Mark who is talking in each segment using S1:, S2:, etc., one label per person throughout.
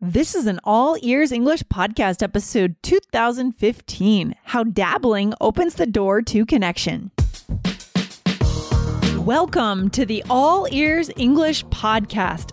S1: This is an all ears English podcast episode 2015 How Dabbling Opens the Door to Connection. Welcome to the All Ears English podcast,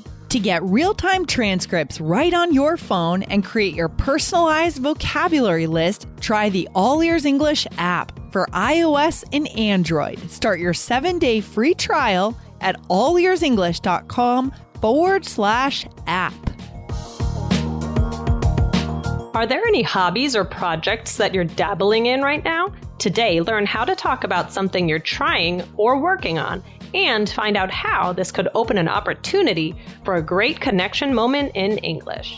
S1: To get real time transcripts right on your phone and create your personalized vocabulary list, try the All Ears English app for iOS and Android. Start your seven day free trial at allearsenglish.com forward slash app.
S2: Are there any hobbies or projects that you're dabbling in right now? Today, learn how to talk about something you're trying or working on and find out how this could open an opportunity for a great connection moment in English.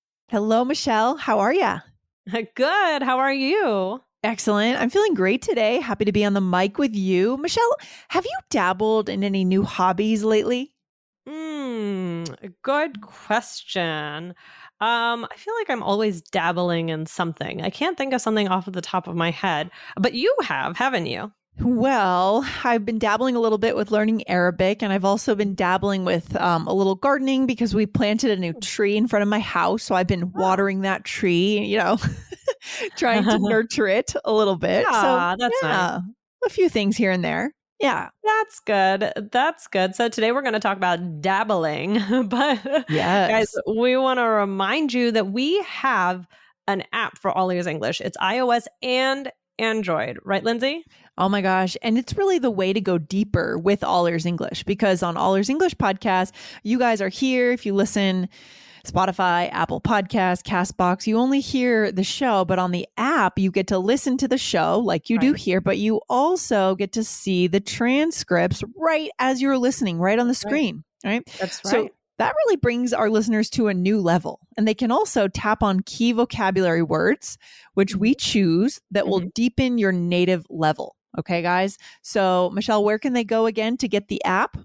S1: Hello, Michelle. How are you?
S2: Good. How are you?
S1: Excellent. I'm feeling great today. Happy to be on the mic with you. Michelle, have you dabbled in any new hobbies lately?
S2: Hmm, good question. Um, I feel like I'm always dabbling in something. I can't think of something off of the top of my head, but you have, haven't you?
S1: Well, I've been dabbling a little bit with learning Arabic, and I've also been dabbling with um, a little gardening because we planted a new tree in front of my house. So I've been watering that tree, you know, trying to nurture it a little bit. So
S2: that's
S1: yeah,
S2: nice.
S1: a few things here and there. Yeah.
S2: That's good. That's good. So today we're going to talk about dabbling, but
S1: Yes.
S2: guys, we want to remind you that we have an app for All Ears English. It's iOS and Android, right, Lindsay?
S1: Oh my gosh. And it's really the way to go deeper with All Ears English because on All Ears English podcast, you guys are here. If you listen, Spotify, Apple Podcasts, Castbox, you only hear the show, but on the app, you get to listen to the show like you do here, but you also get to see the transcripts right as you're listening, right on the screen. Right.
S2: That's
S1: So that really brings our listeners to a new level. And they can also tap on key vocabulary words, which we mm-hmm. choose that will mm-hmm. deepen your native level. Okay, guys. So, Michelle, where can they go again to get the app?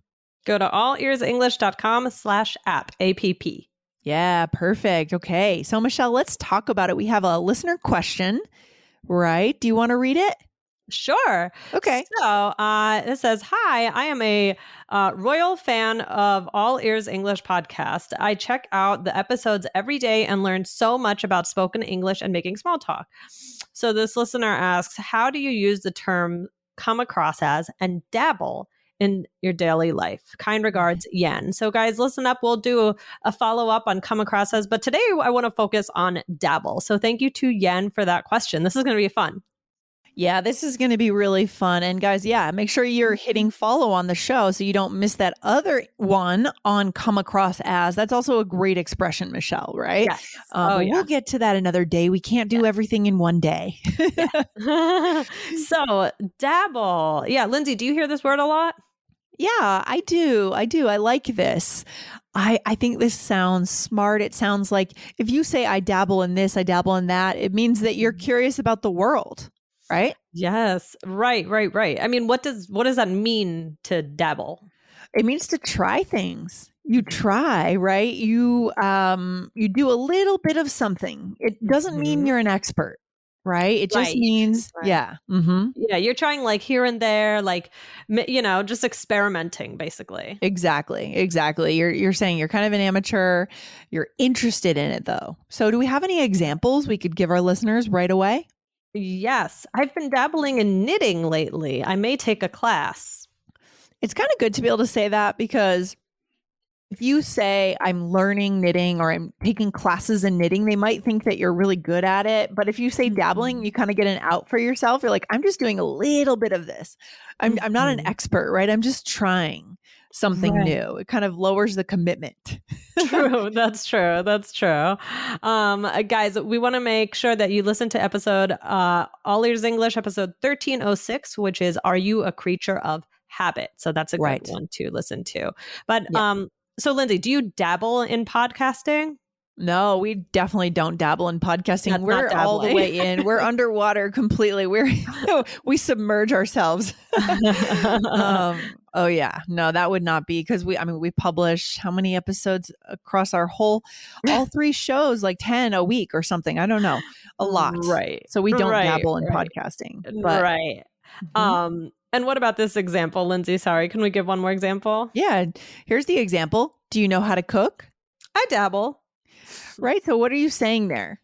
S2: Go to allearsenglish.com slash app, A-P-P.
S1: Yeah, perfect. Okay. So, Michelle, let's talk about it. We have a listener question, right? Do you want to read it?
S2: Sure.
S1: Okay.
S2: So uh, it says, Hi, I am a uh, royal fan of All Ears English podcast. I check out the episodes every day and learn so much about spoken English and making small talk. So this listener asks, How do you use the term come across as and dabble? In your daily life. Kind regards, Yen. So, guys, listen up. We'll do a, a follow up on come across as, but today I want to focus on dabble. So, thank you to Yen for that question. This is going to be fun.
S1: Yeah, this is going to be really fun. And guys, yeah, make sure you're hitting follow on the show so you don't miss that other one on come across as. That's also a great expression, Michelle, right?
S2: Yes.
S1: Um,
S2: oh, yeah.
S1: We'll get to that another day. We can't do everything in one day.
S2: so dabble. Yeah, Lindsay, do you hear this word a lot?
S1: yeah, I do. I do. I like this. I, I think this sounds smart. It sounds like if you say, I dabble in this, I dabble in that, it means that you're curious about the world, right?
S2: Yes. Right, right, right. I mean, what does what does that mean to dabble?
S1: it means to try things you try right you um you do a little bit of something it doesn't mean
S2: Mhm.
S1: you're an expert right it just
S2: Right,
S1: means
S2: right.
S1: yeah mm-hmm.
S2: Yeah, you're trying like here and there, like you know, just experimenting basically.
S1: exactly exactly you're you're saying you're kind of an amateur you're interested in it though so do we have any examples we could give our listeners right away
S2: Yes, I've been dabbling in knitting lately. I may take a class.
S1: it's kind of good to be able to say that because if you say I'm learning knitting or I'm taking classes in knitting, they might think that you're really good at it. But if you say dabbling, you kind of get an out for yourself. You're like, I'm just doing a little bit of this. I'm I'm not an
S2: Mhm.
S1: expert, right? I'm just trying something
S2: Right.
S1: new. It kind of lowers the commitment.
S2: true that's true that's true um uh, guys we want to make sure that you listen to episode uh all ears english episode 1306 which is are you a creature of habit so that's a
S1: Right.
S2: good one to listen to but
S1: Yeah.
S2: um so lindsay do you dabble in podcasting
S1: No, we definitely don't dabble in podcasting.
S2: That's
S1: We're all the way in. We're underwater completely. We're we submerge ourselves. um, oh yeah, no, that would not be because we. I mean, we publish how many episodes across our whole, all three shows, like ten a week or something. I don't know, a lot.
S2: right
S1: So we don't
S2: Right,
S1: dabble in
S2: right.
S1: podcasting. But
S2: right
S1: Mhm.
S2: um and what about this example lindsay sorry can we give one more example
S1: yeah, here's the example. Do you know how to cook?
S2: i dabble
S1: Right. So what are you saying there?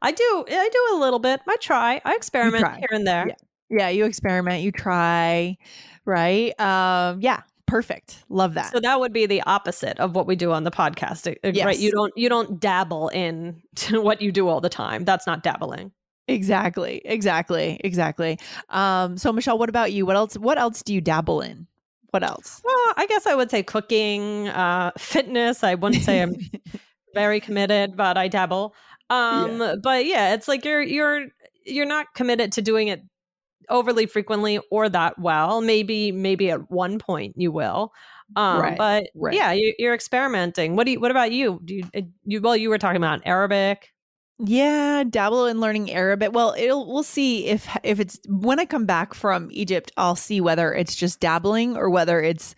S2: I do. I do a little bit. I try. I experiment
S1: try.
S2: here and there.
S1: Yeah. Yeah, you experiment, you try, right? Um, yeah, perfect. Love that.
S2: So that would be the opposite of what we do on the podcast, uh, right?
S1: Yes.
S2: You don't you don't dabble in what you do all the time. That's not dabbling.
S1: Exactly. Exactly. Exactly. Um, so Michelle, what about you? What else what else do you dabble in? What else?
S2: Well, I guess I would say cooking, uh, fitness. I wouldn't say I'm very committed, but I dabble. Um, but yeah, it's like you're you're you're not committed to doing it overly frequently or that well. Maybe maybe at one point you will. Um,
S1: Right,
S2: but
S1: right.
S2: yeah, you, you're experimenting. What do you? What about you? Do you, uh, you? Well, you were talking about Arabic.
S1: Yeah, dabble in learning Arabic. Well, it'll we'll see if if it's when I come back from Egypt, I'll see whether it's just dabbling or whether it's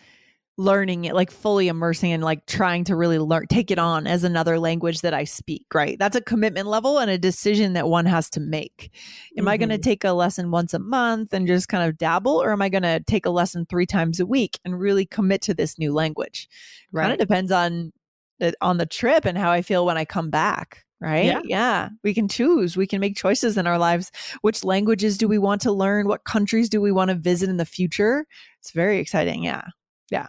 S1: learning it like fully immersing and like trying to really learn take it on as another language that I speak, right? That's a commitment level and a decision that one has to make. Am I going to
S2: mm-hmm.
S1: take a lesson once a month and just kind of dabble or am I going to take a lesson 3 times a week and really commit to this new language? Kind of depends on the, on the trip and how I feel when I come back. Right.
S2: Yeah.
S1: yeah. We can choose. We can make choices in our lives. Which languages do we want to learn? What countries do we want to visit in the future? It's very exciting. Yeah. Yeah.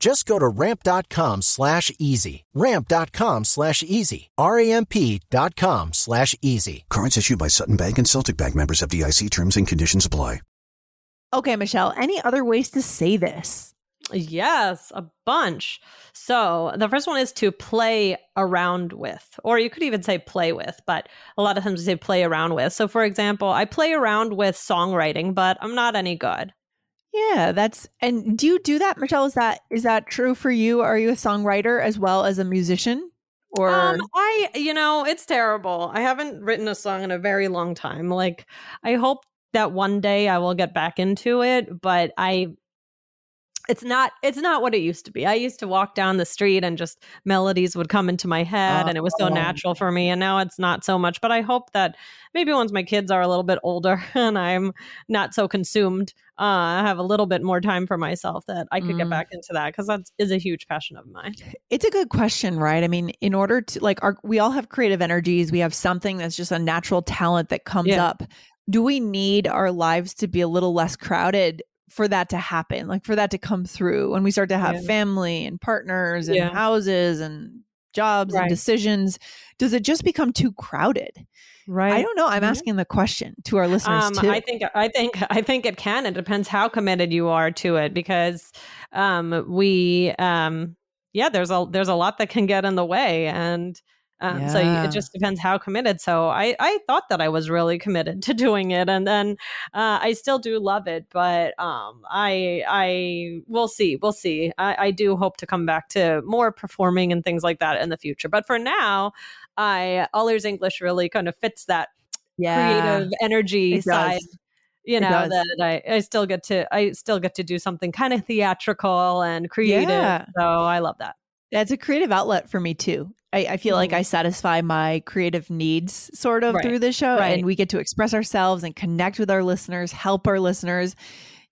S3: Just go to ramp.com slash easy. Ramp.com slash easy. R-A-M-P dot com slash easy.
S4: Cards issued by Sutton Bank and Celtic Bank members FDIC terms and conditions apply.
S1: Okay, Michelle, any other ways to say this?
S2: Yes, a bunch. So the first one is to play around with, or you could even say play with, but a lot of times we say play around with. So, for example, I play around with songwriting, but I'm not any good.
S1: Yeah, that's and do you do that, Michelle? Is that is that true for you? Are you a songwriter as well as a musician? Or
S2: Um, I, you know, it's terrible. I haven't written a song in a very long time. Like, I hope that one day I will get back into it, but I, it's not, it's not what it used to be. I used to walk down the street and just melodies would come into my head and it was so
S1: Oh.
S2: natural for me. And now it's not so much, but I hope that maybe once my kids are a little bit older and I'm not so consumed, uh, I have a little bit more time for myself that I could get
S1: Mm.
S2: back into that because that is a huge passion of mine.
S1: It's a good question, right? I mean, in order to like our we all have creative energies, we have something that's just a natural talent that comes
S2: Yeah.
S1: up. Do we need our lives to be a little less crowded for that to happen? Like for that to come through when we start to have
S2: Yeah.
S1: family and partners and
S2: Yeah.
S1: houses and jobs
S2: Right.
S1: and decisions, does it just become too crowded?
S2: Right.
S1: I don't know. I'm asking the question to our listeners
S2: Um,
S1: too.
S2: I think I think I think it can. It depends how committed you are to it because um, we um, yeah, there's a there's a lot that can get in the way, and Um, So it just depends how committed. So I, I thought that I was really committed to doing it, and then uh, I still do love it. But um, I I we'll see, we'll see. I, I do hope to come back to more performing and things like that in the future. But for now, I All Ears English really kind of fits that creative energy side you know that I, I still get to i still get to do something kind of theatrical and creative
S1: Yeah.
S2: so i love that
S1: That's a creative outlet for me too. I, I feel like
S2: Mhm.
S1: I satisfy my creative needs sort of
S2: Right.
S1: through the show,
S2: Right.
S1: and we get to express ourselves and connect with our listeners, help our listeners.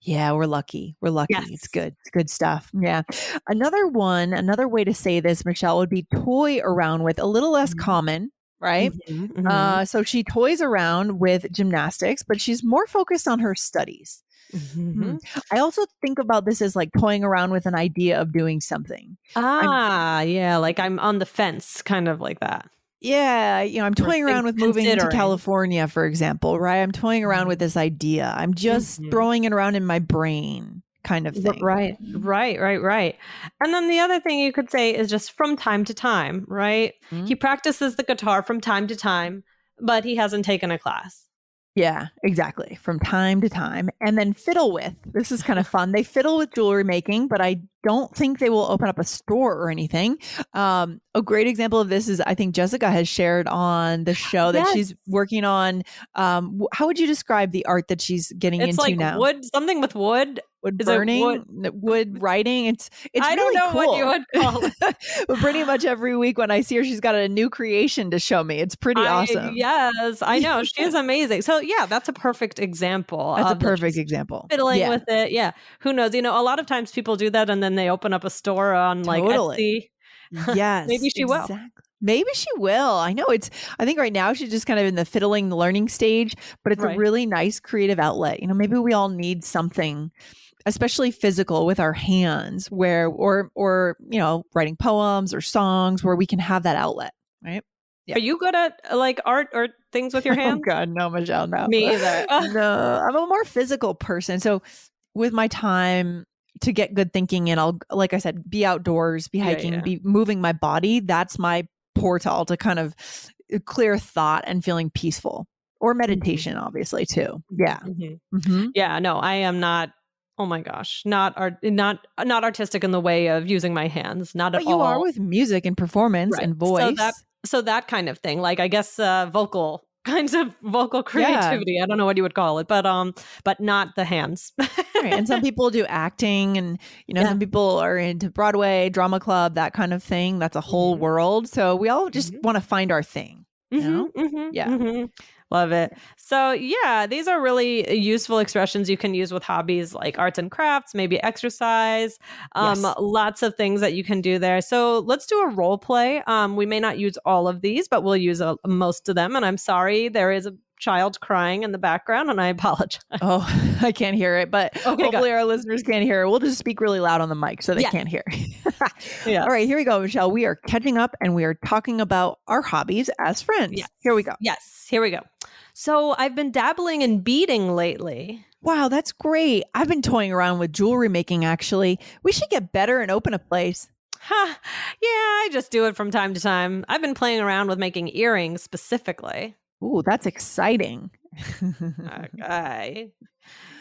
S1: Yeah, we're lucky. We're lucky. It's good. It's good stuff. Yeah. Another one, another way to say this, Michelle, would be toy around with a little less
S2: Mhm.
S1: common, right?
S2: Mhm, mhm,
S1: Uh, so she toys around with gymnastics, but she's more focused on her studies.
S2: mhm.
S1: I also think about this as like toying around with an idea of doing something.
S2: ah yeah like i'm on the fence kind of like that
S1: Yeah, you know, I'm toying around with moving to. California, for example, right? I'm toying around with this idea. I'm just
S2: Mhm.
S1: throwing it around in my brain, kind of thing.
S2: right right right right and then the other thing you could say is just from time to time right
S1: Mhm.
S2: he practices the guitar from time to time but he hasn't taken a class
S1: Yeah, exactly. From time to time. And then fiddle with. This is kind of fun. They fiddle with jewelry making, but I don't think they will open up a store or anything. Um, a great example of this is I think Jessica has shared on the show that she's working on. Um, how would you describe the art that she's getting
S2: it's
S1: into
S2: like
S1: now?
S2: wood something with wood
S1: wood
S2: is
S1: burning,
S2: wood-
S1: wood writing. It's it's
S2: I
S1: really
S2: don't know
S1: cool.
S2: what you would call it.
S1: but pretty much every week when I see her, she's got a new creation to show me. It's pretty
S2: I-
S1: awesome.
S2: Yes, I know. She is amazing. So yeah, that's a perfect example.
S1: That's a perfect example.
S2: Fiddling
S1: yeah.
S2: with it. Yeah. Who knows? You know, a lot of times people do that and then they open up a store on like
S1: Totally.
S2: Etsy.
S1: yes,
S2: Maybe she will.
S1: Maybe she will. I know it's. I think right now she's just kind of in the fiddling, the learning stage, but it's
S2: Right.
S1: a really nice creative outlet. You know, maybe we all need something, especially physical with our hands, where or or you know, writing poems or songs where we can have that outlet. Right. Yeah.
S2: Are you good at uh, like art or things with your hands?
S1: Oh God, no, Michelle, no.
S2: Me either.
S1: no, I'm a more physical person. So with my time to get good thinking and I'll like I said, be outdoors, be hiking,
S2: yeah.
S1: be moving my body. That's my portal to kind of uh, clear thought and feeling peaceful. Or meditation, obviously, too. Yeah.
S2: Mhm.
S1: hmm
S2: Yeah. No, I am not. Oh my gosh, not art, not not artistic in the way of using my hands. Not
S1: But
S2: at
S1: you
S2: all.
S1: are with music and performance
S2: Right.
S1: and
S2: So
S1: voice.
S2: that- so that kind of thing like i guess uh vocal kinds of vocal creativity i don't know what you would call it but um but not the hands
S1: Right. And some people do acting, and you know,
S2: Yeah.
S1: some people are into Broadway, drama club, that kind of thing. That's a whole
S2: Mhm.
S1: world. So we all just
S2: Mhm.
S1: want to find our thing. know?
S2: Mhm, mhm,
S1: Yeah.
S2: Love it. So, yeah, these are really useful expressions you can use with hobbies like arts and crafts, maybe exercise, um,
S1: Yes.
S2: lots of things that you can do there. So, let's do a role play. Um, we may not use all of these, but we'll use uh most of them. And I'm sorry, there is a child crying in the background, and I apologize.
S1: Oh, I can't hear it, but
S2: Okay,
S1: hopefully our listeners can't hear it. We'll just speak really loud on the mic so they
S2: Yeah.
S1: can't hear.
S2: Yeah.
S1: All right, here we go, Michelle. We are catching up and we are talking about our hobbies as friends.
S2: Yes.
S1: Here we go.
S2: Yes, here we go. So, I've been dabbling in beading lately.
S1: Wow, that's great. I've been toying around with jewelry making actually. We should get better and open a place.
S2: Huh. Yeah, I just do it from time to time. I've been playing around with making earrings specifically.
S1: Ooh, that's exciting.
S2: Okay.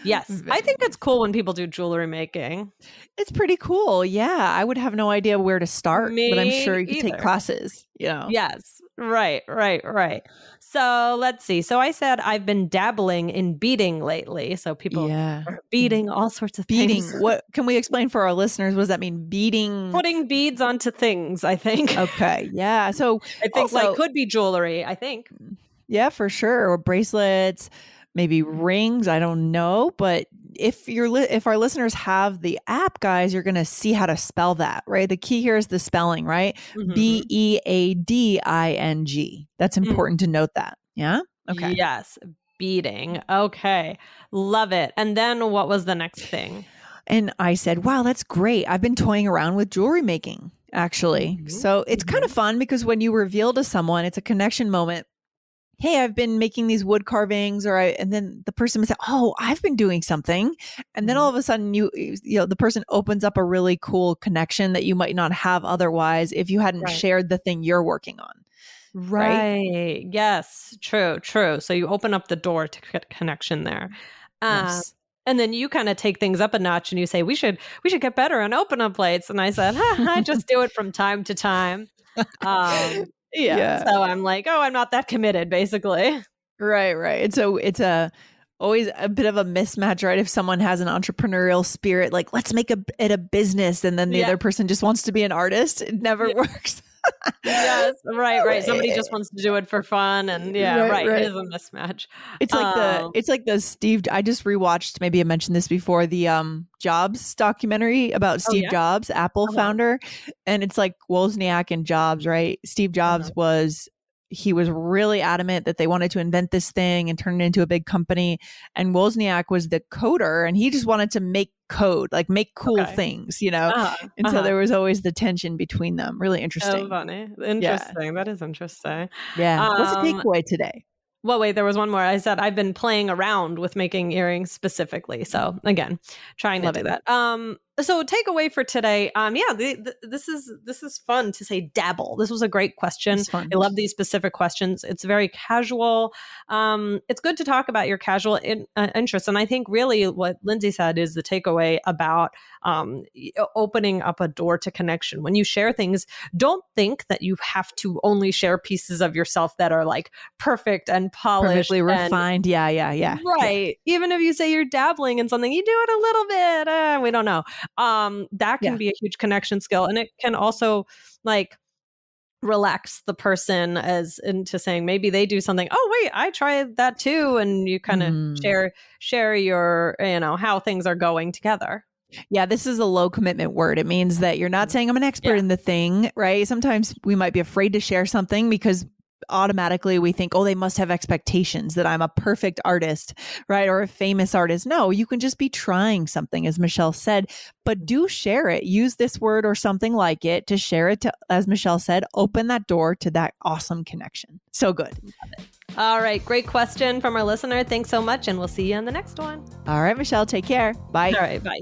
S2: Yes, I think it's cool when people do jewelry making.
S1: It's pretty cool. Yeah, I would have no idea where to start, but I'm sure you could take
S2: either.
S1: classes, you know.
S2: Yes, right, right, right. So let's see. So I said I've been dabbling in beading lately. So people
S1: Yeah.
S2: are beading all sorts of
S1: Beating.
S2: things.
S1: What can we explain for our listeners? What does that mean? Beating.
S2: Putting beads onto things, I think.
S1: Okay. Yeah. So
S2: I think like could be jewelry, I think.
S1: Yeah, for sure. Or bracelets, maybe rings. I don't know, but if you're li- if our listeners have the app, guys, you're gonna see how to spell that, right? The key here is the spelling, right?
S2: Mhm.
S1: B E A D I N G. That's
S2: Mm.
S1: important to note that. Yeah. Okay.
S2: Yes, beading. Okay. Love it. And then what was the next thing?
S1: And I said, "Wow, that's great. I've been toying around with jewelry making." Actually,
S2: Mhm.
S1: so it's kind of fun because when you reveal to someone, it's a connection moment. Hey, I've been making these wood carvings, or I, and then the person would say, "Oh, I've been doing something," and then all of a sudden, you, you know, the person opens up a really cool connection that you might not have otherwise if you hadn't
S2: Right.
S1: shared the thing you're working on.
S2: Right. Yes. True. True. So you open up the door to c- connection there. Uh,
S1: Yes.
S2: And then you kind of take things up a notch and you say, we should, we should get better on open up plates. And I said, I just do it from time to time. Um, yeah.
S1: Yeah.
S2: So I'm like, oh, I'm not that committed, basically.
S1: Right, right. It's a it's a always a bit of a mismatch, right? If someone has an entrepreneurial spirit, like let's make a, it a business, and then the
S2: Yeah.
S1: other person just wants to be an artist, it never
S2: Yeah.
S1: works.
S2: Yes. Right. Right. Somebody just wants to do it for fun. And yeah,
S1: Right,
S2: right.
S1: right.
S2: It is a mismatch.
S1: It's like the
S2: Um,
S1: it's like the Steve. I just rewatched. Maybe I mentioned this before. The um Jobs documentary about Steve
S2: yeah?
S1: Jobs, Apple
S2: Uh-huh.
S1: founder, and it's like Wozniak and Jobs, right? Steve Jobs
S2: Uh-huh.
S1: was he was really adamant that they wanted to invent this thing and turn it into a big company. And Wozniak was the coder, and he just wanted to make code, like make cool
S2: Okay.
S1: things, you know.
S2: Uh-huh,
S1: and so
S2: uh-huh.
S1: there was always the tension between them. Really
S2: So
S1: interesting.
S2: funny. Interesting. That is interesting.
S1: yeah. What's the
S2: Um,
S1: takeaway today?
S2: Well, wait, there was one more. I said I've been playing around with making earrings specifically. So again, trying to
S1: Love
S2: do that. Um, so takeaway for today. Um, yeah, the, the, this is this is fun to say dabble. This was a great question. I love these specific questions. It's very casual. Um, it's good to talk about your casual in, uh, interests, and I think really what Lindsay said is the takeaway about um, opening up a door to connection. When you share things, don't think that you have to only share pieces of yourself that are like perfect and polished,
S1: Perfectly
S2: and-
S1: refined. Yeah, yeah, yeah.
S2: Right. Even if you say you're dabbling in something, you do it a little bit. Uh, we don't know. Um, that can
S1: Yeah.
S2: be a huge connection skill, and it can also like relax the person as into saying maybe they do something. Oh wait, I tried that too, and you kind of
S1: Mm.
S2: share share your you know how things are going together.
S1: Yeah, this is a low commitment word. It means that you're not saying I'm an expert
S2: Yeah.
S1: in the thing, right? Sometimes we might be afraid to share something because automatically we think, oh, they must have expectations that I'm a perfect artist, right? Or a famous artist. No, you can just be trying something, as Michelle said, but do share it. Use this word or something like it to share it to, as Michelle said, open that door to that awesome connection. So good.
S2: All right, great question from our listener. Thanks so much, and we'll see you on the next one.
S1: All right, Michelle, take care. Bye.
S2: All right, bye.